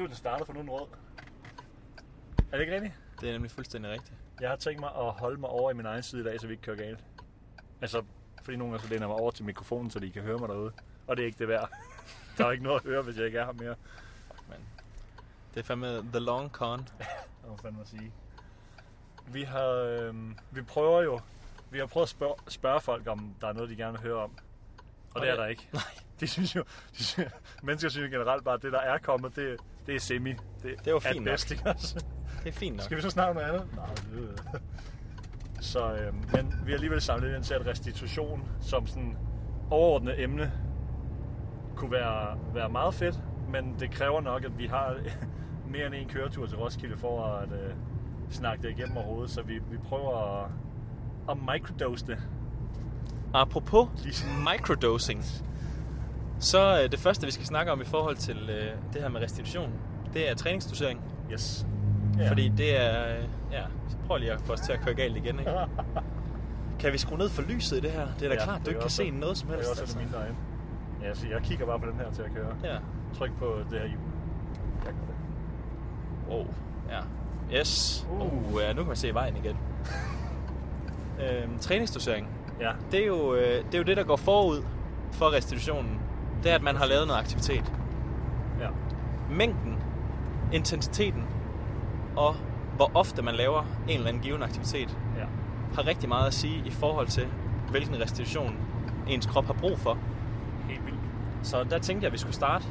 Nu er den startet, for nu er den rød. Er det ikke rigtigt? Det er nemlig fuldstændig rigtigt. Jeg har tænkt mig at holde mig over i min egen side i dag, så vi ikke kører galt. Altså, fordi nogle gange så læner jeg mig over til mikrofonen, så de kan høre mig derude. Og det er ikke det værd. Der er ikke noget at høre, hvis jeg ikke er her mere. Men det er fandme the long con. Det må fandme at sige. Vi har, øh, vi prøver jo, vi har prøvet at spørge, spørge folk, om der er noget, de gerne vil høre om. Og, Og det er der ikke. Nej. De synes jo, de synes, mennesker synes jo generelt bare, at det, der er kommet, det, det er semi. Det, Det jo fint nok. bedst, ikke også? Det er fint nok. Skal vi så snakke om noget andet? Nej, det ved jeg. Så, øh, men vi har alligevel samlet ind til, at restitution som sådan overordnet emne kunne være, være meget fedt, men det kræver nok, at vi har mere end en køretur til Roskilde for at øh, snakke det igennem overhovedet, så vi, vi prøver at, at microdose det. Apropos Lige- microdosing, så øh, det første, vi skal snakke om i forhold til øh, det her med restitution, det er træningsdosering. Yes. Ja. Fordi det er... Øh, ja, så prøv lige at få os til at køre galt igen, ikke? Kan vi skrue ned for lyset i det her? Det er da Ja, klart, det du er ikke kan se noget som Det helst. er også altså. mine øjne. Ja, så jeg kigger bare på den her til at køre. Ja. Tryk på det her hjul. Jeg gør det. Wow. Ja. Yes. Uh. Uh, ja, nu kan man se vejen igen. øhm, træningsdosering. Ja, Det er, jo, øh, det er jo det, der går forud for restitutionen. Det er, at man har lavet noget aktivitet. ja. Mængden, intensiteten og hvor ofte man laver en eller anden given aktivitet, ja. har rigtig meget at sige i forhold til, hvilken restitution ens krop har brug for. Helt vildt. Så der tænkte jeg, at vi skulle starte.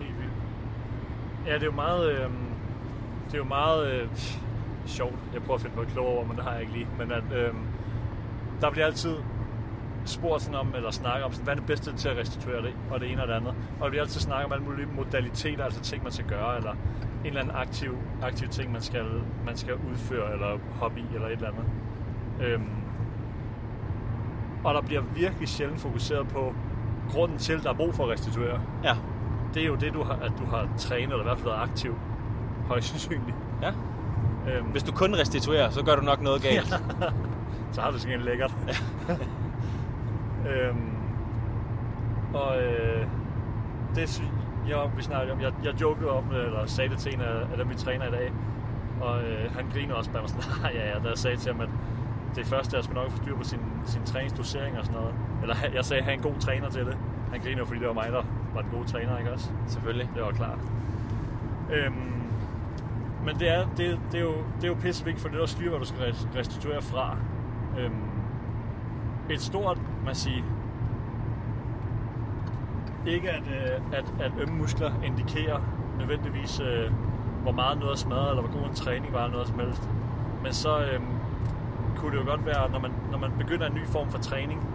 Helt vildt. Ja, det er jo meget, øh, det er jo meget øh, sjovt. Jeg prøver at finde noget klogere over, men det har jeg ikke lige. Men at, øh, der bliver altid spurgt sådan om, eller snakker om, sådan, hvad er det bedste til at restituere det, og det ene og det andet. Og bliver altid snakket om alle mulige modaliteter, altså ting, man skal gøre, eller en eller anden aktiv, aktiv ting, man skal, man skal udføre, eller hobby, eller et eller andet. Øhm, og der bliver virkelig sjældent fokuseret på grunden til, at der er brug for at restituere Ja. det er jo det, du har, at du har trænet, eller i hvert fald været aktiv, højst sandsynligt. ja. Øhm, Hvis du kun restituerer, så gør du nok noget galt. så har du sådan en lækkert. Øhm, og øh, det jeg, vi snakkede om, jeg, jeg jokede om, det, eller sagde det til en af, af dem, vi træner i dag, og øh, han griner også bare mig sådan, "Ah, ja, ja, da jeg sagde til ham, at det første, jeg skulle nok få styr på sin, sin træningsdosering og sådan noget. Eller jeg sagde, at have en god træner til det. Han griner jo, fordi det var mig, der var den gode træner, ikke også? Selvfølgelig. Det var klart. Øhm, men det er, det, det, er jo, det er jo pisse vigtigt for det er at styre, hvad du skal res- restituere fra. Øhm, et stort, man siger, ikke at, øh, at, at ømme muskler indikerer nødvendigvis, øh, hvor meget noget er smadret, eller hvor god en træning var, eller noget som helst. Men så øhm, kunne det jo godt være, når man, når man begynder en ny form for træning,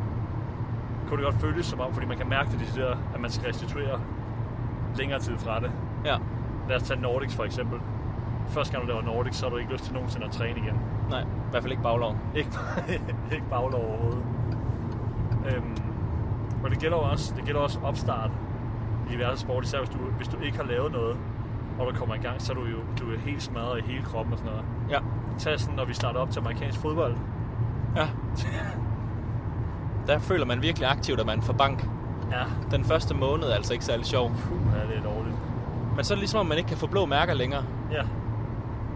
kunne det godt føles som om, fordi man kan mærke det decideret, at man skal restituere længere tid fra det. Ja. Lad os tage Nordics for eksempel. Første gang du laver Nordics, så har du ikke lyst til nogensinde at træne igen. Nej, i hvert fald ikke baglov. Ikke, ikke baglov overhovedet. Øhm, og det gælder også, det gælder også opstart i diverse sport, især hvis du, hvis du ikke har lavet noget, og du kommer i gang, så er du jo du er helt smadret i hele kroppen og sådan noget. Ja. Tag sådan, når vi starter op til amerikansk fodbold. Ja. Der føler man virkelig aktivt, at man får bank. Ja, Den første måned er altså ikke særlig sjov. puh, ja, det er dårligt. Men så er det ligesom, om man ikke kan få blå mærker længere, Ja,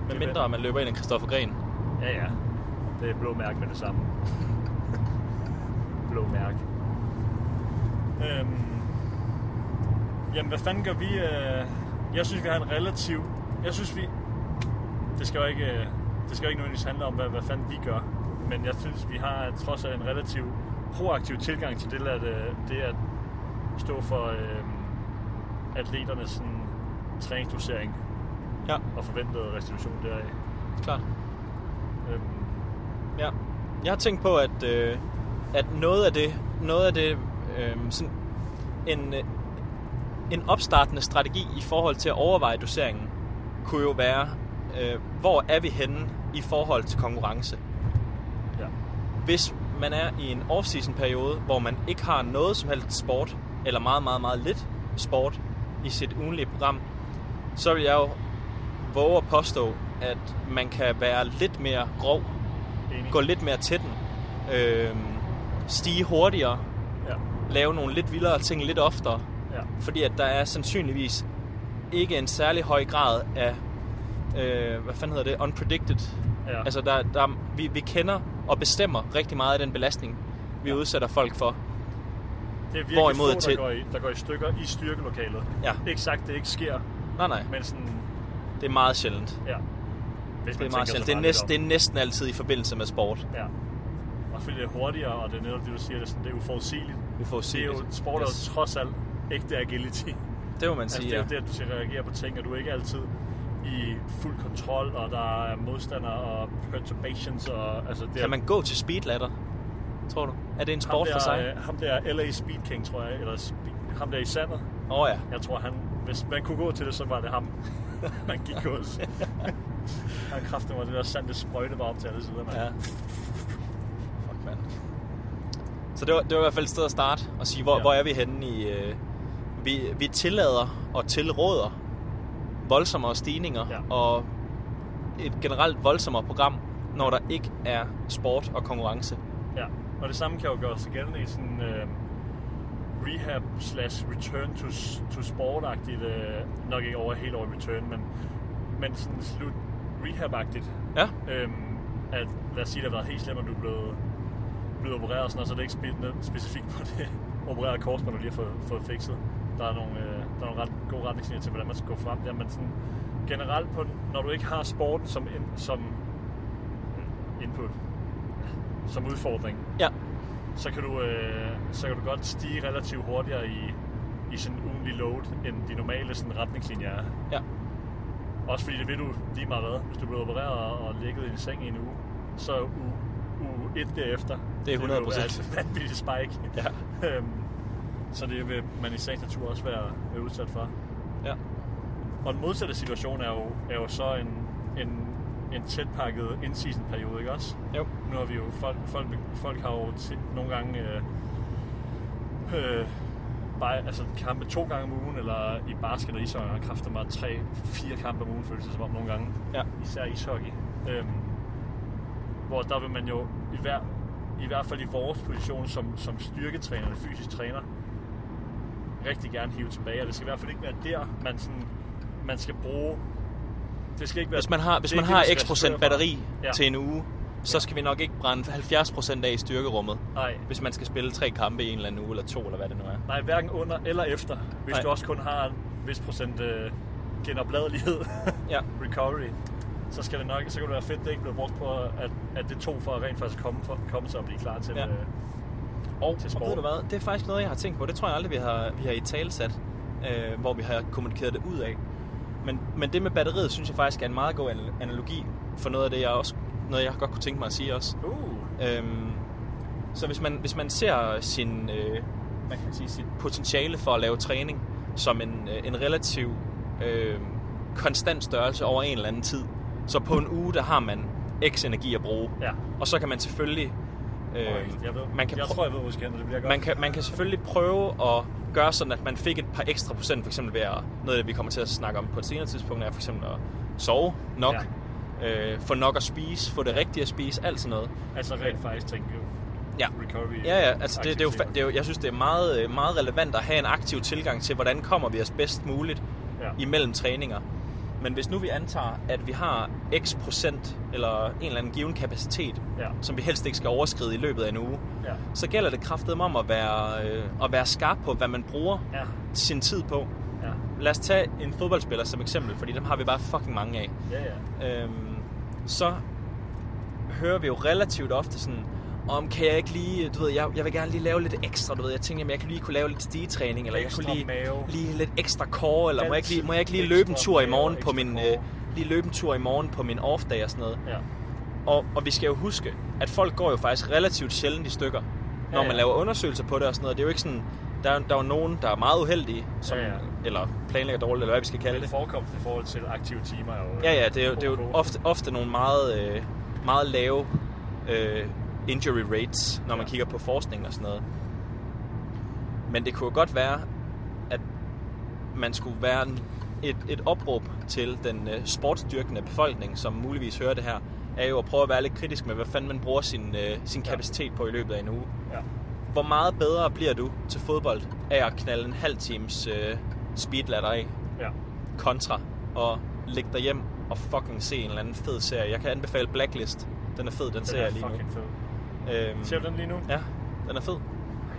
med mindre man løber ind i Christoffer Gren. ja, ja. Det er blå mærke med det samme. Blå mærke. Øhm, jamen, hvad fanden gør vi? Øh, jeg synes, vi har en relativ... Jeg synes, vi... Det skal jo ikke, øh, det skal jo ikke nødvendigvis handle om, hvad, hvad fanden vi gør. Men jeg synes, vi har trods alt en relativ proaktiv tilgang til det, at, øh, det at stå for øh, atleternes sådan, træningsdosering Ja, og forventet restitution deraf. klart. Øhm, Ja. Jeg har tænkt på, at, øh, at noget af det, noget af det øh, sådan en, en opstartende strategi i forhold til at overveje doseringen, kunne jo være, øh, hvor er vi henne i forhold til konkurrence? ja. Hvis man er i en off-season periode, hvor man ikke har noget som helst sport, eller meget, meget, meget lidt sport i sit ugenlige program, så vil jeg jo våge at påstå, at man kan være lidt mere grov Enig. gå lidt mere til den, øh, stige hurtigere, Ja. lave nogle lidt vildere ting lidt oftere, Ja. fordi at der er sandsynligvis ikke en særlig høj grad af, øh, hvad fanden hedder det, unpredicted. Ja. Altså, der, der, vi, vi kender og bestemmer rigtig meget af den belastning, vi Ja. udsætter folk for. det er virkelig hvorimod få, der, til- går i, der går i stykker i styrkelokalet. Ja. Ikke sagt, det ikke sker, Nej, nej, men sådan, det er meget sjældent. ja. Hvis Det er meget sjældent. Det er, meget næst, lidt det er næsten altid i forbindelse med sport. Ja. Fordi det er hurtigere, og det er netop det, du siger, det er, sådan, det er uforudsigeligt. Det er Uforudsigeligt. jo, sport er Yes. trods alt ægte agility. Det må man Altså, sige, det er ja. det, at du skal reagere på ting, og du er ikke altid i fuld kontrol, og der er modstandere og perturbations. Og, altså, det er, Kan man gå til speedladder, tror du? Er det en sport ham for der, sig? øh, Ham der LA Speed King, tror jeg, eller speed, ham der i sandet. Åh oh, ja. Jeg tror, han, hvis man kunne gå til det, så var det ham, man gik hos. han kræftede mig, det der sand, det sprøjte bare op til alle sider, mand. ja. Så det var, det var i hvert fald et sted at starte og sige, hvor, Ja. hvor er vi henne i... Øh, vi, vi tillader og tilråder voldsommere stigninger Ja. og et generelt voldsommere program, når der ikke er sport og konkurrence. Ja, og det samme kan jo gøre sig gældende i sådan øh, rehab slash return to, to sport-agtigt, øh, nok ikke over helt over return, men, men sådan slut rehab-agtigt. Ja, Øhm, at, lad os sige, at det har været helt slemt, at du er blevet, blevet opereret og sådan noget, så er det ikke ned- specifikt på det opererede korsbånd, du lige har fået, fået fikset. Der er nogle, øh, der er nogle ret gode retningslinjer til, hvordan man skal gå frem der, men sådan, generelt, på, når du ikke har sporten som, in, som input, som udfordring, ja, så kan du, øh, så kan du godt stige relativt hurtigere i, i sådan en ugenlig load, end de normale sådan, retningslinjer er. ja. Også fordi det ved du lige meget hvad. Hvis du bliver opereret og, og ligget i en seng i en uge, så er uge et derefter. Det er 100%. Det være et vanvittigt spike. Ja. Øhm, så det vil man i sagens natur også være, udsat for. ja. Og den modsatte situation er jo, er jo så en, en, en tætpakket in-season periode, ikke også? Jo. Nu har vi jo, folk, folk, folk har jo til, nogle gange øh, øh, bare, altså kampe to gange om ugen, eller i basket og ishockey har kræfter mig tre, fire kampe om ugen, føles det som om nogle gange. Ja. Især ishockey. Øhm, hvor der vil man jo i, hver, i hvert fald i vores position som, som styrketræner, eller fysisk træner, rigtig gerne hive tilbage. Og det skal i hvert fald ikke være der, man, sådan, man skal bruge... Det skal ikke være, Hvis man har, hvis man har x procent batteri Ja. til en uge, så skal vi nok ikke brænde 70 procent af i styrkerummet, Nej, hvis man skal spille tre kampe i en eller anden uge, eller to, eller hvad det nu er. nej, hverken under eller efter, hvis Nej. du også kun har en vis procent øh, genopladelighed, Ja. recovery, så skal det nok, så kan det være fedt, det ikke bliver brugt på, at, at det tog for at rent faktisk komme, for, komme sig og blive klar til, Ja. øh, Og, til og sport. ved du hvad, det er faktisk noget, jeg har tænkt på. Det tror jeg aldrig, vi har, vi har i talsat, øh, hvor vi har kommunikeret det ud af. Men, men det med batteriet, synes jeg faktisk er en meget god anal- analogi for noget af det, jeg også noget, jeg godt kunne tænke mig at sige også. uh, Øhm, så hvis man, hvis man ser sin, øh, man kan sige, sit potentiale for at lave træning som en, øh, en relativ øh, konstant størrelse over en eller anden tid, så på en uge, der har man x energi at bruge. ja. Og så kan man selvfølgelig... Øh, jeg, ved, man kan jeg tror, jeg ved, og det bliver godt. man kan, man kan selvfølgelig prøve at gøre sådan, at man fik et par ekstra procent, for eksempel ved at, noget af det, vi kommer til at snakke om på et senere tidspunkt, er for eksempel at sove nok, ja. øh, få nok at spise, få det rigtige at spise, alt sådan noget. Altså rent faktisk tænke Ja. recovery. Ja, ja, altså det, det, er jo, det er jo, jeg synes, det er meget, øh, meget relevant at have en aktiv tilgang til, hvordan kommer vi os bedst muligt Ja. imellem træninger. Men hvis nu vi antager, at vi har x procent, eller en eller anden given kapacitet, Ja. som vi helst ikke skal overskride i løbet af en uge, Ja. så gælder det kraftet om at være, øh, at være skarp på, hvad man bruger Ja. sin tid på. Ja. Lad os tage en fodboldspiller som eksempel, fordi dem har vi bare fucking mange af. Ja, ja. Øhm, så hører vi jo relativt ofte sådan, om kan jeg ikke lige, du ved, jeg, jeg vil gerne lige lave lidt ekstra, du ved, jeg tænker, jamen, jeg kan lige kunne lave lidt stigetræning, eller jeg Ekstra kunne lige, mave. lige lidt ekstra core, eller må jeg ikke lige, må jeg ikke lige løbe en tur i morgen på min, øh, lige løbe en tur i morgen på min off-dag og sådan noget. Ja. Og, og vi skal jo huske, at folk går jo faktisk relativt sjældent i stykker, når Ja, ja. man laver undersøgelser på det og sådan noget. Det er jo ikke sådan, der, er- der er jo nogen, der er meget uheldige, som, Ja, ja. eller planlægger dårligt, eller hvad vi skal kalde det. forekomst i forhold til aktive timer er jo... Ja, ja, det er jo, det er jo ofte, ofte nogle meget, øh, meget lave øh, injury rates, når man Ja. kigger på forskning og sådan noget. Men det kunne godt være, at man skulle være et, et opråb til den øh, sportsdyrkende befolkning, som muligvis hører det her, er jo at prøve at være lidt kritisk med, hvad fanden man bruger sin, øh, sin Ja. kapacitet på i løbet af en uge. Ja. Hvor meget bedre bliver du til fodbold af at knalde en halv times øh, speedladder af? ja. kontra og lægge dig hjem og fucking se en eller anden fed serie. Jeg kan anbefale Blacklist. Den er fed, den, Den ser er jeg lige nu. fed. Øhm, Ser du den lige nu? Ja, den er fed.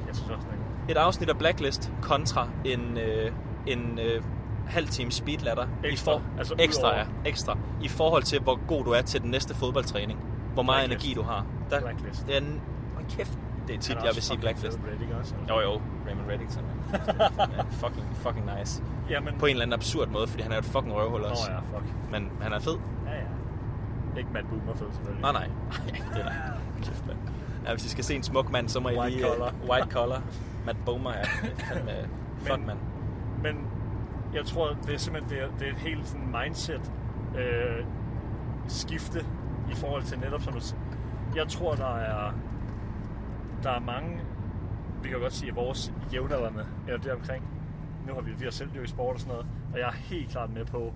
Jeg synes også, den er god. Et afsnit af Blacklist kontra en, øh, en øh, halv time speed ladder. Ekstra. I for, Altså, ekstra, udover- ja. Ekstra. I forhold til, hvor god du er til den næste fodboldtræning. Hvor meget Blacklist. energi du har. Der, Blacklist. Det er en... Hold kæft. Det er tit, jeg vil sige Blacklist. Reddick også. altså. Jo, jo. Raymond Reddington. ja, fucking, fucking nice. Jamen, På en eller anden absurd måde, fordi han er jo et fucking røvhul Nå også. ja, fuck. Men han er fed. Ja, ja. Ikke Matt Boomer fed, selvfølgelig. Nej, nej. det er der. Kæft, mand. Ja, hvis I skal se en smuk mand, så må I White lige... collar. Uh, white collar. Matt Bomer er fandme... Fuck, Men- mand. Men jeg tror, det er simpelthen det er, det er et helt sådan mindset øh, skifte i forhold til netop som du Jeg tror, der er, der er mange, vi kan godt sige, at vores jævnaldrende, eller det omkring, nu har vi, vi har selv dyrket sport og sådan noget, og jeg er helt klart med på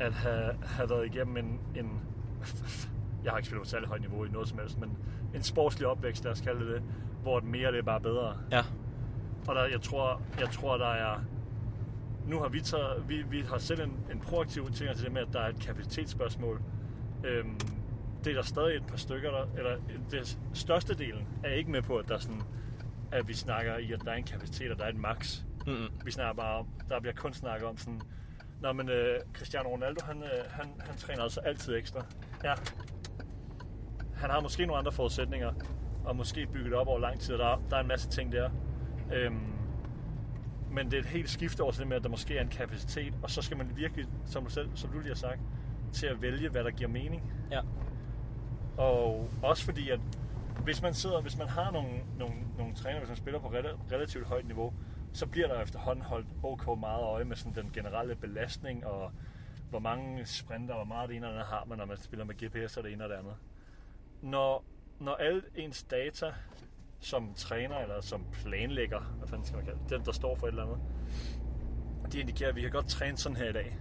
at have, have været igennem en, en jeg har ikke spillet på særlig højt niveau i noget som helst, men en sportslig opvækst, lad os kalde det det, hvor det mere det er bare bedre. Ja. Og der, jeg, tror, jeg tror, der er... Nu har vi taget... Vi, vi har selv en, en proaktiv ting til det med, at der er et kapacitetsspørgsmål. Øhm, det er der stadig et par stykker, der... Eller det største delen er ikke med på, at der er sådan... At vi snakker i, at der er en kapacitet, og der er et max. Mm-mm. Vi snakker bare om... Der bliver kun snakket om sådan... Nå, men øh, Cristiano Ronaldo, han, øh, han, han træner altså altid ekstra. Ja. Han har måske nogle andre forudsætninger, og måske bygget op over lang tid, og der, der er en masse ting der. Øhm, men det er et helt skift over til det med, at der måske er en kapacitet, og så skal man virkelig, som du, selv, som du lige har sagt, til at vælge, hvad der giver mening. Ja. Og også fordi, at hvis man sidder, hvis man har nogle, nogle, nogle træner, hvis man spiller på rela- relativt højt niveau, så bliver der efterhånden holdt ok meget øje med sådan den generelle belastning, og hvor mange sprinter, hvor meget det ene det andet har man, når man spiller med GPS og det ene og det andet. Når, når alle ens data som træner eller som planlægger, hvad fanden skal man kalde det, den der står for et eller andet, de indikerer, at vi kan godt træne sådan her i dag.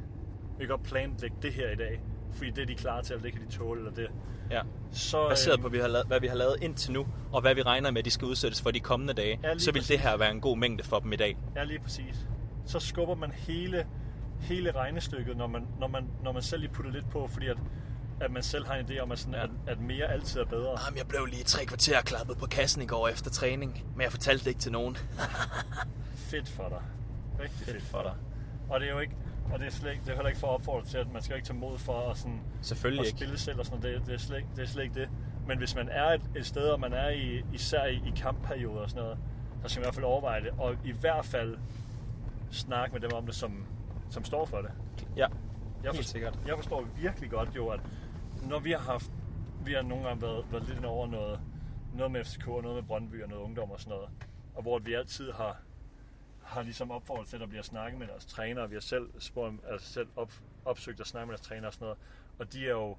Vi kan godt planlægge det her i dag, fordi det er de klar til, eller det kan de tåle, eller det. Ja. Så, Baseret øhm, på, hvad vi, har lavet, hvad vi har lavet indtil nu, og hvad vi regner med, at de skal udsættes for de kommende dage, Ja, så vil præcis. det her være en god mængde for dem i dag. Ja, lige præcis. Så skubber man hele, hele regnestykket, når man, når, man, når man selv lige putter lidt på, fordi at, at man selv har en idé om, at, sådan, at, at mere altid er bedre. Jamen, jeg blev lige tre kvarter klappet på kassen i går efter træning, men jeg fortalte det ikke til nogen. Fedt for dig. Rigtig fedt, Fedt for dig. Og det er jo ikke, og det er, slet ikke, det er heller ikke for at opfordre til, at man skal ikke tage mod for at, sådan, Selvfølgelig at ikke. spille selv og sådan noget. Det, det, er slet, ikke- det er slet ikke det. Men hvis man er et, et sted, og man er i, især i, i kampperioder og sådan noget, så skal man i hvert fald overveje det. Og i hvert fald snakke med dem om det, som, som står for det. Ja, Jeg, Helt forstår, sikkert. jeg forstår virkelig godt jo, at når vi har haft, vi har nogle gange været, været lidt over noget, noget med FCK og noget med Brøndby og noget ungdom og sådan noget, og hvor vi altid har, har ligesom opfordret til, at der bliver snakket med deres træner, og vi har selv, spurgt, altså selv op, opsøgt at snakke med deres træner og sådan noget, og de er jo,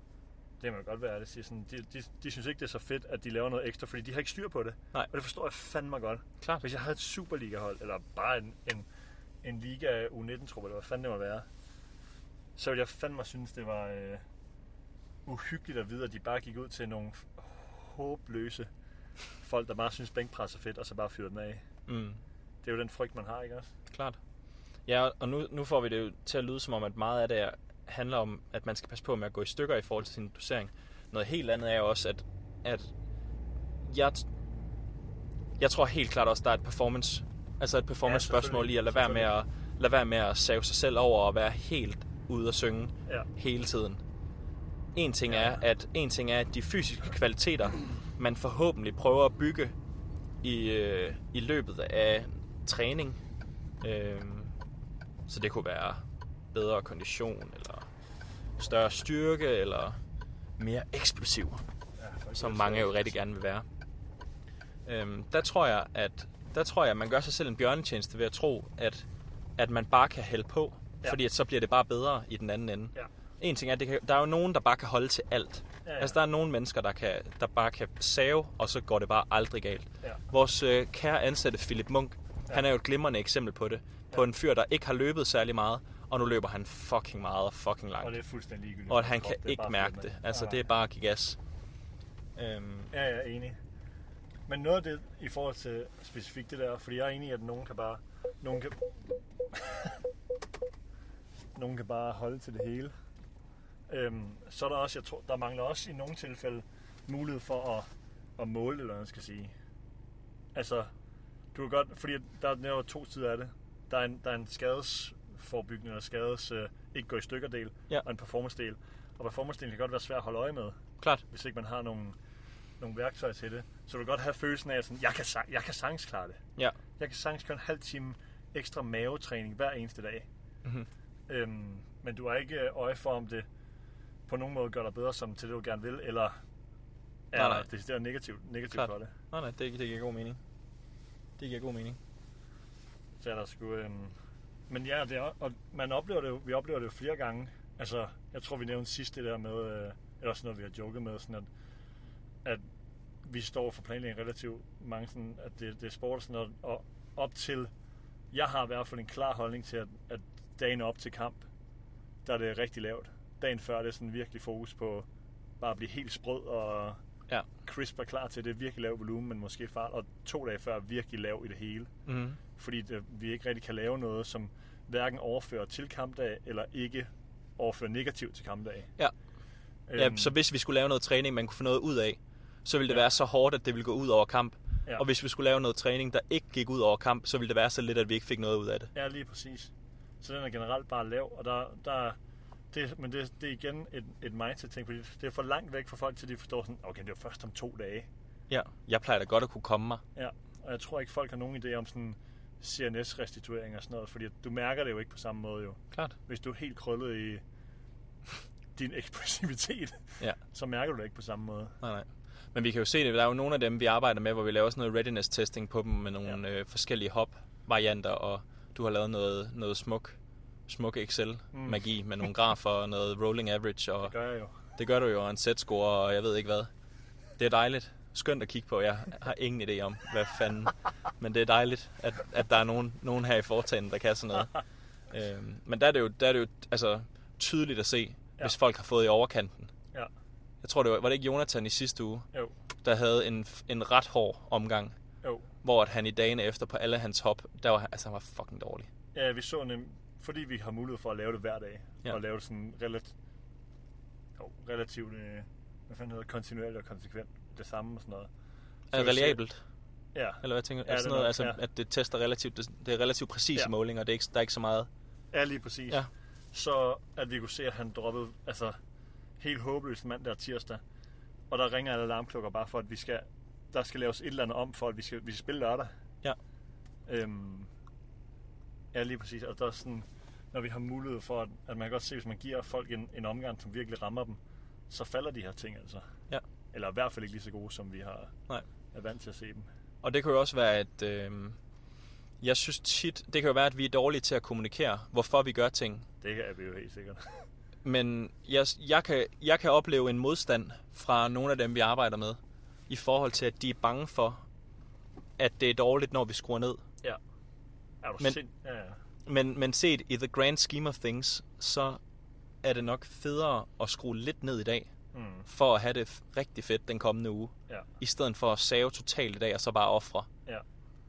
det må godt være, det siger sådan, de, de, de, synes ikke, det er så fedt, at de laver noget ekstra, fordi de har ikke styr på det. Nej. Og det forstår jeg fandme godt. klart. Hvis jeg havde et Superliga-hold, eller bare en, en, en Liga U19-trup, eller hvad fanden det må være, så ville jeg fandme synes, det var øh, uhyggeligt at vide, at de bare gik ud til nogle håbløse folk, der bare synes bænkpres er fedt, og så bare fyrer den af. Mm. Det er jo den frygt, man har, ikke også? Klart. Ja, og nu, nu får vi det jo til at lyde som om, at meget af det er- handler om, at man skal passe på med at gå i stykker i forhold til sin dosering. Noget helt andet er jo også, at, at jeg, jeg tror helt klart også, der er et performance, altså et performance spørgsmål i at lade være med at, lade være med at save sig selv over og være helt ude at synge Ja. hele tiden. En ting, er, at, en ting er, at de fysiske kvaliteter, man forhåbentlig prøver at bygge i, øh, i løbet af træning. Øh, så det kunne være bedre kondition, eller større styrke, eller mere eksplosiv, ja som mange jo rigtig gerne vil være. Øhm, der tror jeg, at der tror jeg, at man gør sig selv en bjørnetjeneste ved at tro, at, at man bare kan hælde på, ja. fordi at så bliver det bare bedre i den anden ende. Ja. En ting er, det kan, der er jo nogen, der bare kan holde til alt. Ja, Ja, ja. Altså, der er nogle mennesker, der, kan, der bare kan save, og så går det bare aldrig galt. Ja. Vores øh, kære ansatte Philip Munk, Ja. ja. han er jo et glimrende eksempel på det. På Ja. en fyr, der ikke har løbet særlig meget, og nu løber han fucking meget og fucking Og langt. det er fuldstændig ligegyldigt. Og at han kan det ikke mærke det. Altså, Nej, det er bare at give gas. Øhm, Ja, jeg er enig. Men noget af det i forhold til specifikt det der, fordi jeg er enig i, at nogen kan bare... Nogen kan... nogen kan bare holde til det hele. Øhm, så er der også, jeg tror, der mangler også i nogle tilfælde mulighed for at, at måle, eller hvad skal sige. Altså, du kan godt, fordi der er jo to sider af det. Der er en, der er en skadesforebyggende eller skades øh, ikke gå i stykker del, Ja. og en performance-del. Og performance-delen kan godt være svær at holde øje med, Klart. hvis ikke man har nogle, nogle værktøjer til det. Så du kan godt have følelsen af, at sådan, jeg, kan, jeg kan sagtens klare det. Ja. Jeg kan sagtens køre en halv time ekstra mavetræning hver eneste dag. Mhm. Øhm, men du har ikke øh, øje for, om det på nogen måde gør dig bedre som til det, du gerne vil, eller er Nej, nej. det er negativt, negativt Klart. for det. Nej, nej, det, det giver god mening. Det giver god mening. Så er der sgu... Øhm, men ja, det er, og man oplever det jo, vi oplever det jo flere gange. Altså, jeg tror, vi nævnte sidst det der med, øh, eller også noget, vi har joket med, sådan at, at vi står for planlægning relativt mange, sådan, at det, det er sport og sådan noget, og op til, jeg har i hvert fald en klar holdning til, at, at dagen op til kamp, der er det rigtig lavt. Dagen før, det er sådan virkelig fokus på bare at blive helt sprød og Ja. crisp og klar til, det virkelig lav volumen, men måske fart, og to dage før virkelig lav i det hele Mm. fordi det, vi ikke rigtig kan lave noget, som hverken overfører til kampdag, eller ikke overfører negativt til kampdag. Ja. Ja, Øhm, så hvis vi skulle lave noget træning, man kunne få noget ud af, så ville det Ja. være så hårdt, at det ville gå ud over kamp. ja. Og hvis vi skulle lave noget træning, der ikke gik ud over kamp, så ville det være så lidt, at vi ikke fik noget ud af det. Ja, lige præcis. Så den er generelt bare lav, og der, der det, men det, det er igen et, et mindset-ting, fordi det er for langt væk for folk, til de forstår sådan, okay, det er først om to dage. Ja, jeg plejer da godt at kunne komme mig. Ja, og jeg tror ikke, folk har nogen idé om sådan CNS-restituering og sådan noget, fordi du mærker det jo ikke på samme måde jo. Klart. Hvis du er helt krøllet i din eksplosivitet, Ja. så mærker du det ikke på samme måde. Nej, nej. Men vi kan jo se det. Der er jo nogle af dem, vi arbejder med, hvor vi laver sådan noget readiness testing på dem med nogle ja. øh, forskellige hop-varianter, og du har lavet noget, noget smuk, smuk Excel-magi med nogle grafer og noget rolling average, og Det gør jeg jo. det gør du jo, og en set-score, og jeg ved ikke hvad. Det er dejligt. Skønt at kigge på. Jeg har ingen idé om, hvad fanden. Men det er dejligt, at, at der er nogen, nogen her i foretagen, der kan sådan noget. Øhm, men der er det jo, der er det jo altså, tydeligt at se, ja. Hvis folk har fået i overkanten. Ja. Jeg tror, det var, var det ikke Jonathan i sidste uge, Jo, der havde en, en ret hård omgang, jo. hvor at han i dagene efter på alle hans hop, der var, altså, han var fucking dårlig. Ja, vi så nem, fordi vi har mulighed for at lave det hver dag, Ja. og lave det sådan relativt, jo, relativt øh, hvad fanden hedder kontinuerligt og konsekvent, det samme og sådan noget. Er vi ser- reliabelt? Ja, Eller hvad tænker du? Ja, det sådan er noget, altså, ja. at det tester relativt, det, det er relativt præcise Ja. målinger, det er ikke, der er ikke så meget. ja, lige præcis. Ja. Så at vi kunne se, at han droppede, altså helt håbløst mand der tirsdag, og der ringer alle alarmklokker bare for, at vi skal, der skal laves et eller andet om, for at vi skal, vi skal spille lørdag. Ja. Øhm, ja, lige præcis. Og der er sådan, når vi har mulighed for, at, at man kan godt se, hvis man giver folk en, en omgang, som virkelig rammer dem, så falder de her ting altså. Ja. Eller i hvert fald ikke lige så gode, som vi har Nej. er vant til at se dem. Og det kan jo også være, at øh, jeg synes tit, det kan jo være, at vi er dårlige til at kommunikere, hvorfor vi gør ting. Det er vi jo helt sikkert. Men jeg, jeg, kan, jeg kan opleve en modstand fra nogle af dem, vi arbejder med, i forhold til, at de er bange for, at det er dårligt, når vi skruer ned. ja. Er du Men- sind? Ja, ja. Men, men set i the grand scheme of things, så er det nok federe at skrue lidt ned i dag, Mm. for at have det rigtig fedt den kommende uge, Ja. i stedet for at save totalt i dag, og så bare ofre. Ja.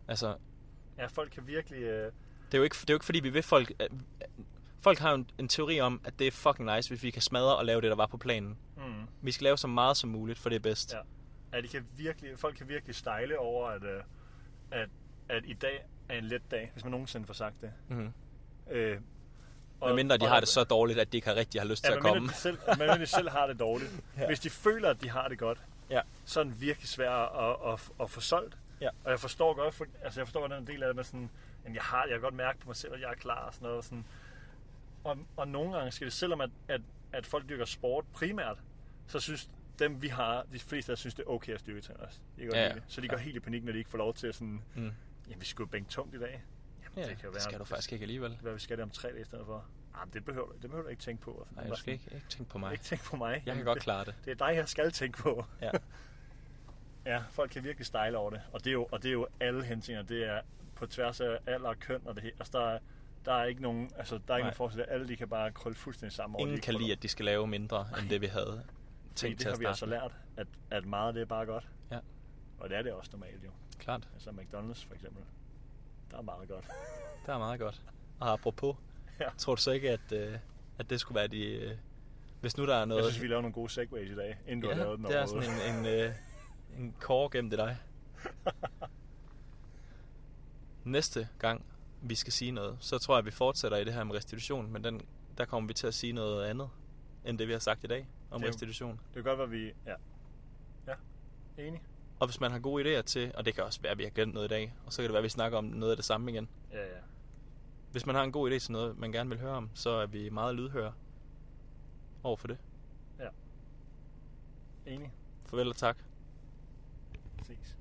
Altså, ja, folk kan virkelig... Øh... Det er jo ikke, det er jo ikke fordi, vi vil folk... at- Folk har jo en, en teori om, at det er fucking nice, hvis vi kan smadre og lave det, der var på planen. Mm. Vi skal lave så meget som muligt, for det er bedst. Ja. Ja, de kan virkelig, folk kan virkelig stejle over, at, øh, at, at i dag er en let dag, hvis man nogensinde får sagt det. Mm-hmm. Øh, Og, mindre de har det så dårligt, at de ikke har rigtig har lyst til ja, at men komme. de selv, men mindre de selv har det dårligt. Ja. Hvis de føler, at de har det godt, Ja. så er den virkelig svær at, at, at, at få solgt. Ja. Og jeg forstår godt, for, altså jeg forstår den del af det med sådan, jamen jeg har, jeg kan godt mærke på mig selv, at jeg er klar og sådan noget. Sådan. Og, og nogle gange skal det, selvom at, at, at folk dyrker sport primært, så synes dem vi har, de fleste af synes, det er okay at styrketræne os. De Ja, ja. Så de går helt i panik, når de ikke får lov til at sådan, Mm. Jamen vi skal jo bænke tungt i dag. Jamen, Ja, det kan jo det være, skal du faktisk ikke alligevel. hvad vi skal det om tre dage i stedet for. Jamen, det behøver, du- det behøver du ikke tænke på. Nej, du skal ikke, ikke tænke på mig. Ikke tænke på mig. Jeg kan Jamen, godt det, klare det. det er dig, jeg skal tænke på. Ja. Ja, folk kan virkelig stejle over det. Og det er jo, og det er jo alle hensninger. Det er på tværs af alder og køn og det hele. Altså, der er, der er ikke nogen, altså, der er ikke nogen forskel. Alle de kan bare krølle fuldstændig sammen over. Ingen de kan lide, at de skal lave mindre, end det vi havde tænkt det har vi altså lært, at, at meget det er bare godt. Ja. Og det er det også normalt jo. Klart, Altså McDonald's for eksempel. Der er meget godt. det er meget godt. Og apropos, Ja. Tror du så ikke, at, øh, at det skulle være de... Øh, hvis nu der er noget... Jeg synes, vi laver nogle gode segways i dag, inden du ja, har lavet den det er sådan en, en, øh, en kår gennem det dig. Næste gang, vi skal sige noget, så tror jeg, at vi fortsætter i det her med restitution, men den, der kommer vi til at sige noget andet, end det vi har sagt i dag om Det er restitution. Det kan godt være, vi... Ja. Ja, enig. Og hvis man har gode idéer til, og det kan også være, at vi har glemt noget i dag, og så kan det være, at vi snakker om noget af det samme igen. Ja, ja. Hvis man har en god idé til noget, man gerne vil høre om, så er vi meget lydhøre over for det. Enig. Farvel og tak. Ses.